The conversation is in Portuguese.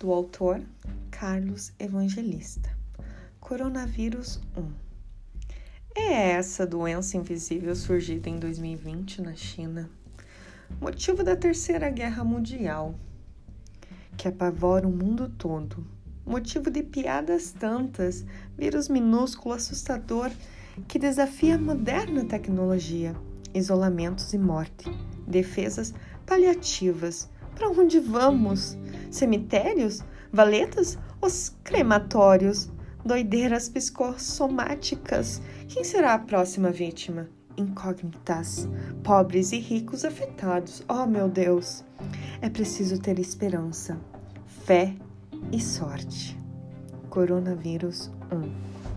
do autor Carlos Evangelista. Coronavírus 1. É essa doença invisível surgida em 2020 na China, motivo da Terceira Guerra Mundial, que apavora o mundo todo, motivo de piadas tantas, vírus minúsculo assustador que desafia a moderna tecnologia, isolamentos e morte, defesas paliativas. Para onde vamos? Cemitérios? Valetas? Os crematórios? Doideiras psicossomáticas? Quem será a próxima vítima? Incógnitas, pobres e ricos afetados. Oh, meu Deus! É preciso ter esperança, fé e sorte. Coronavírus 1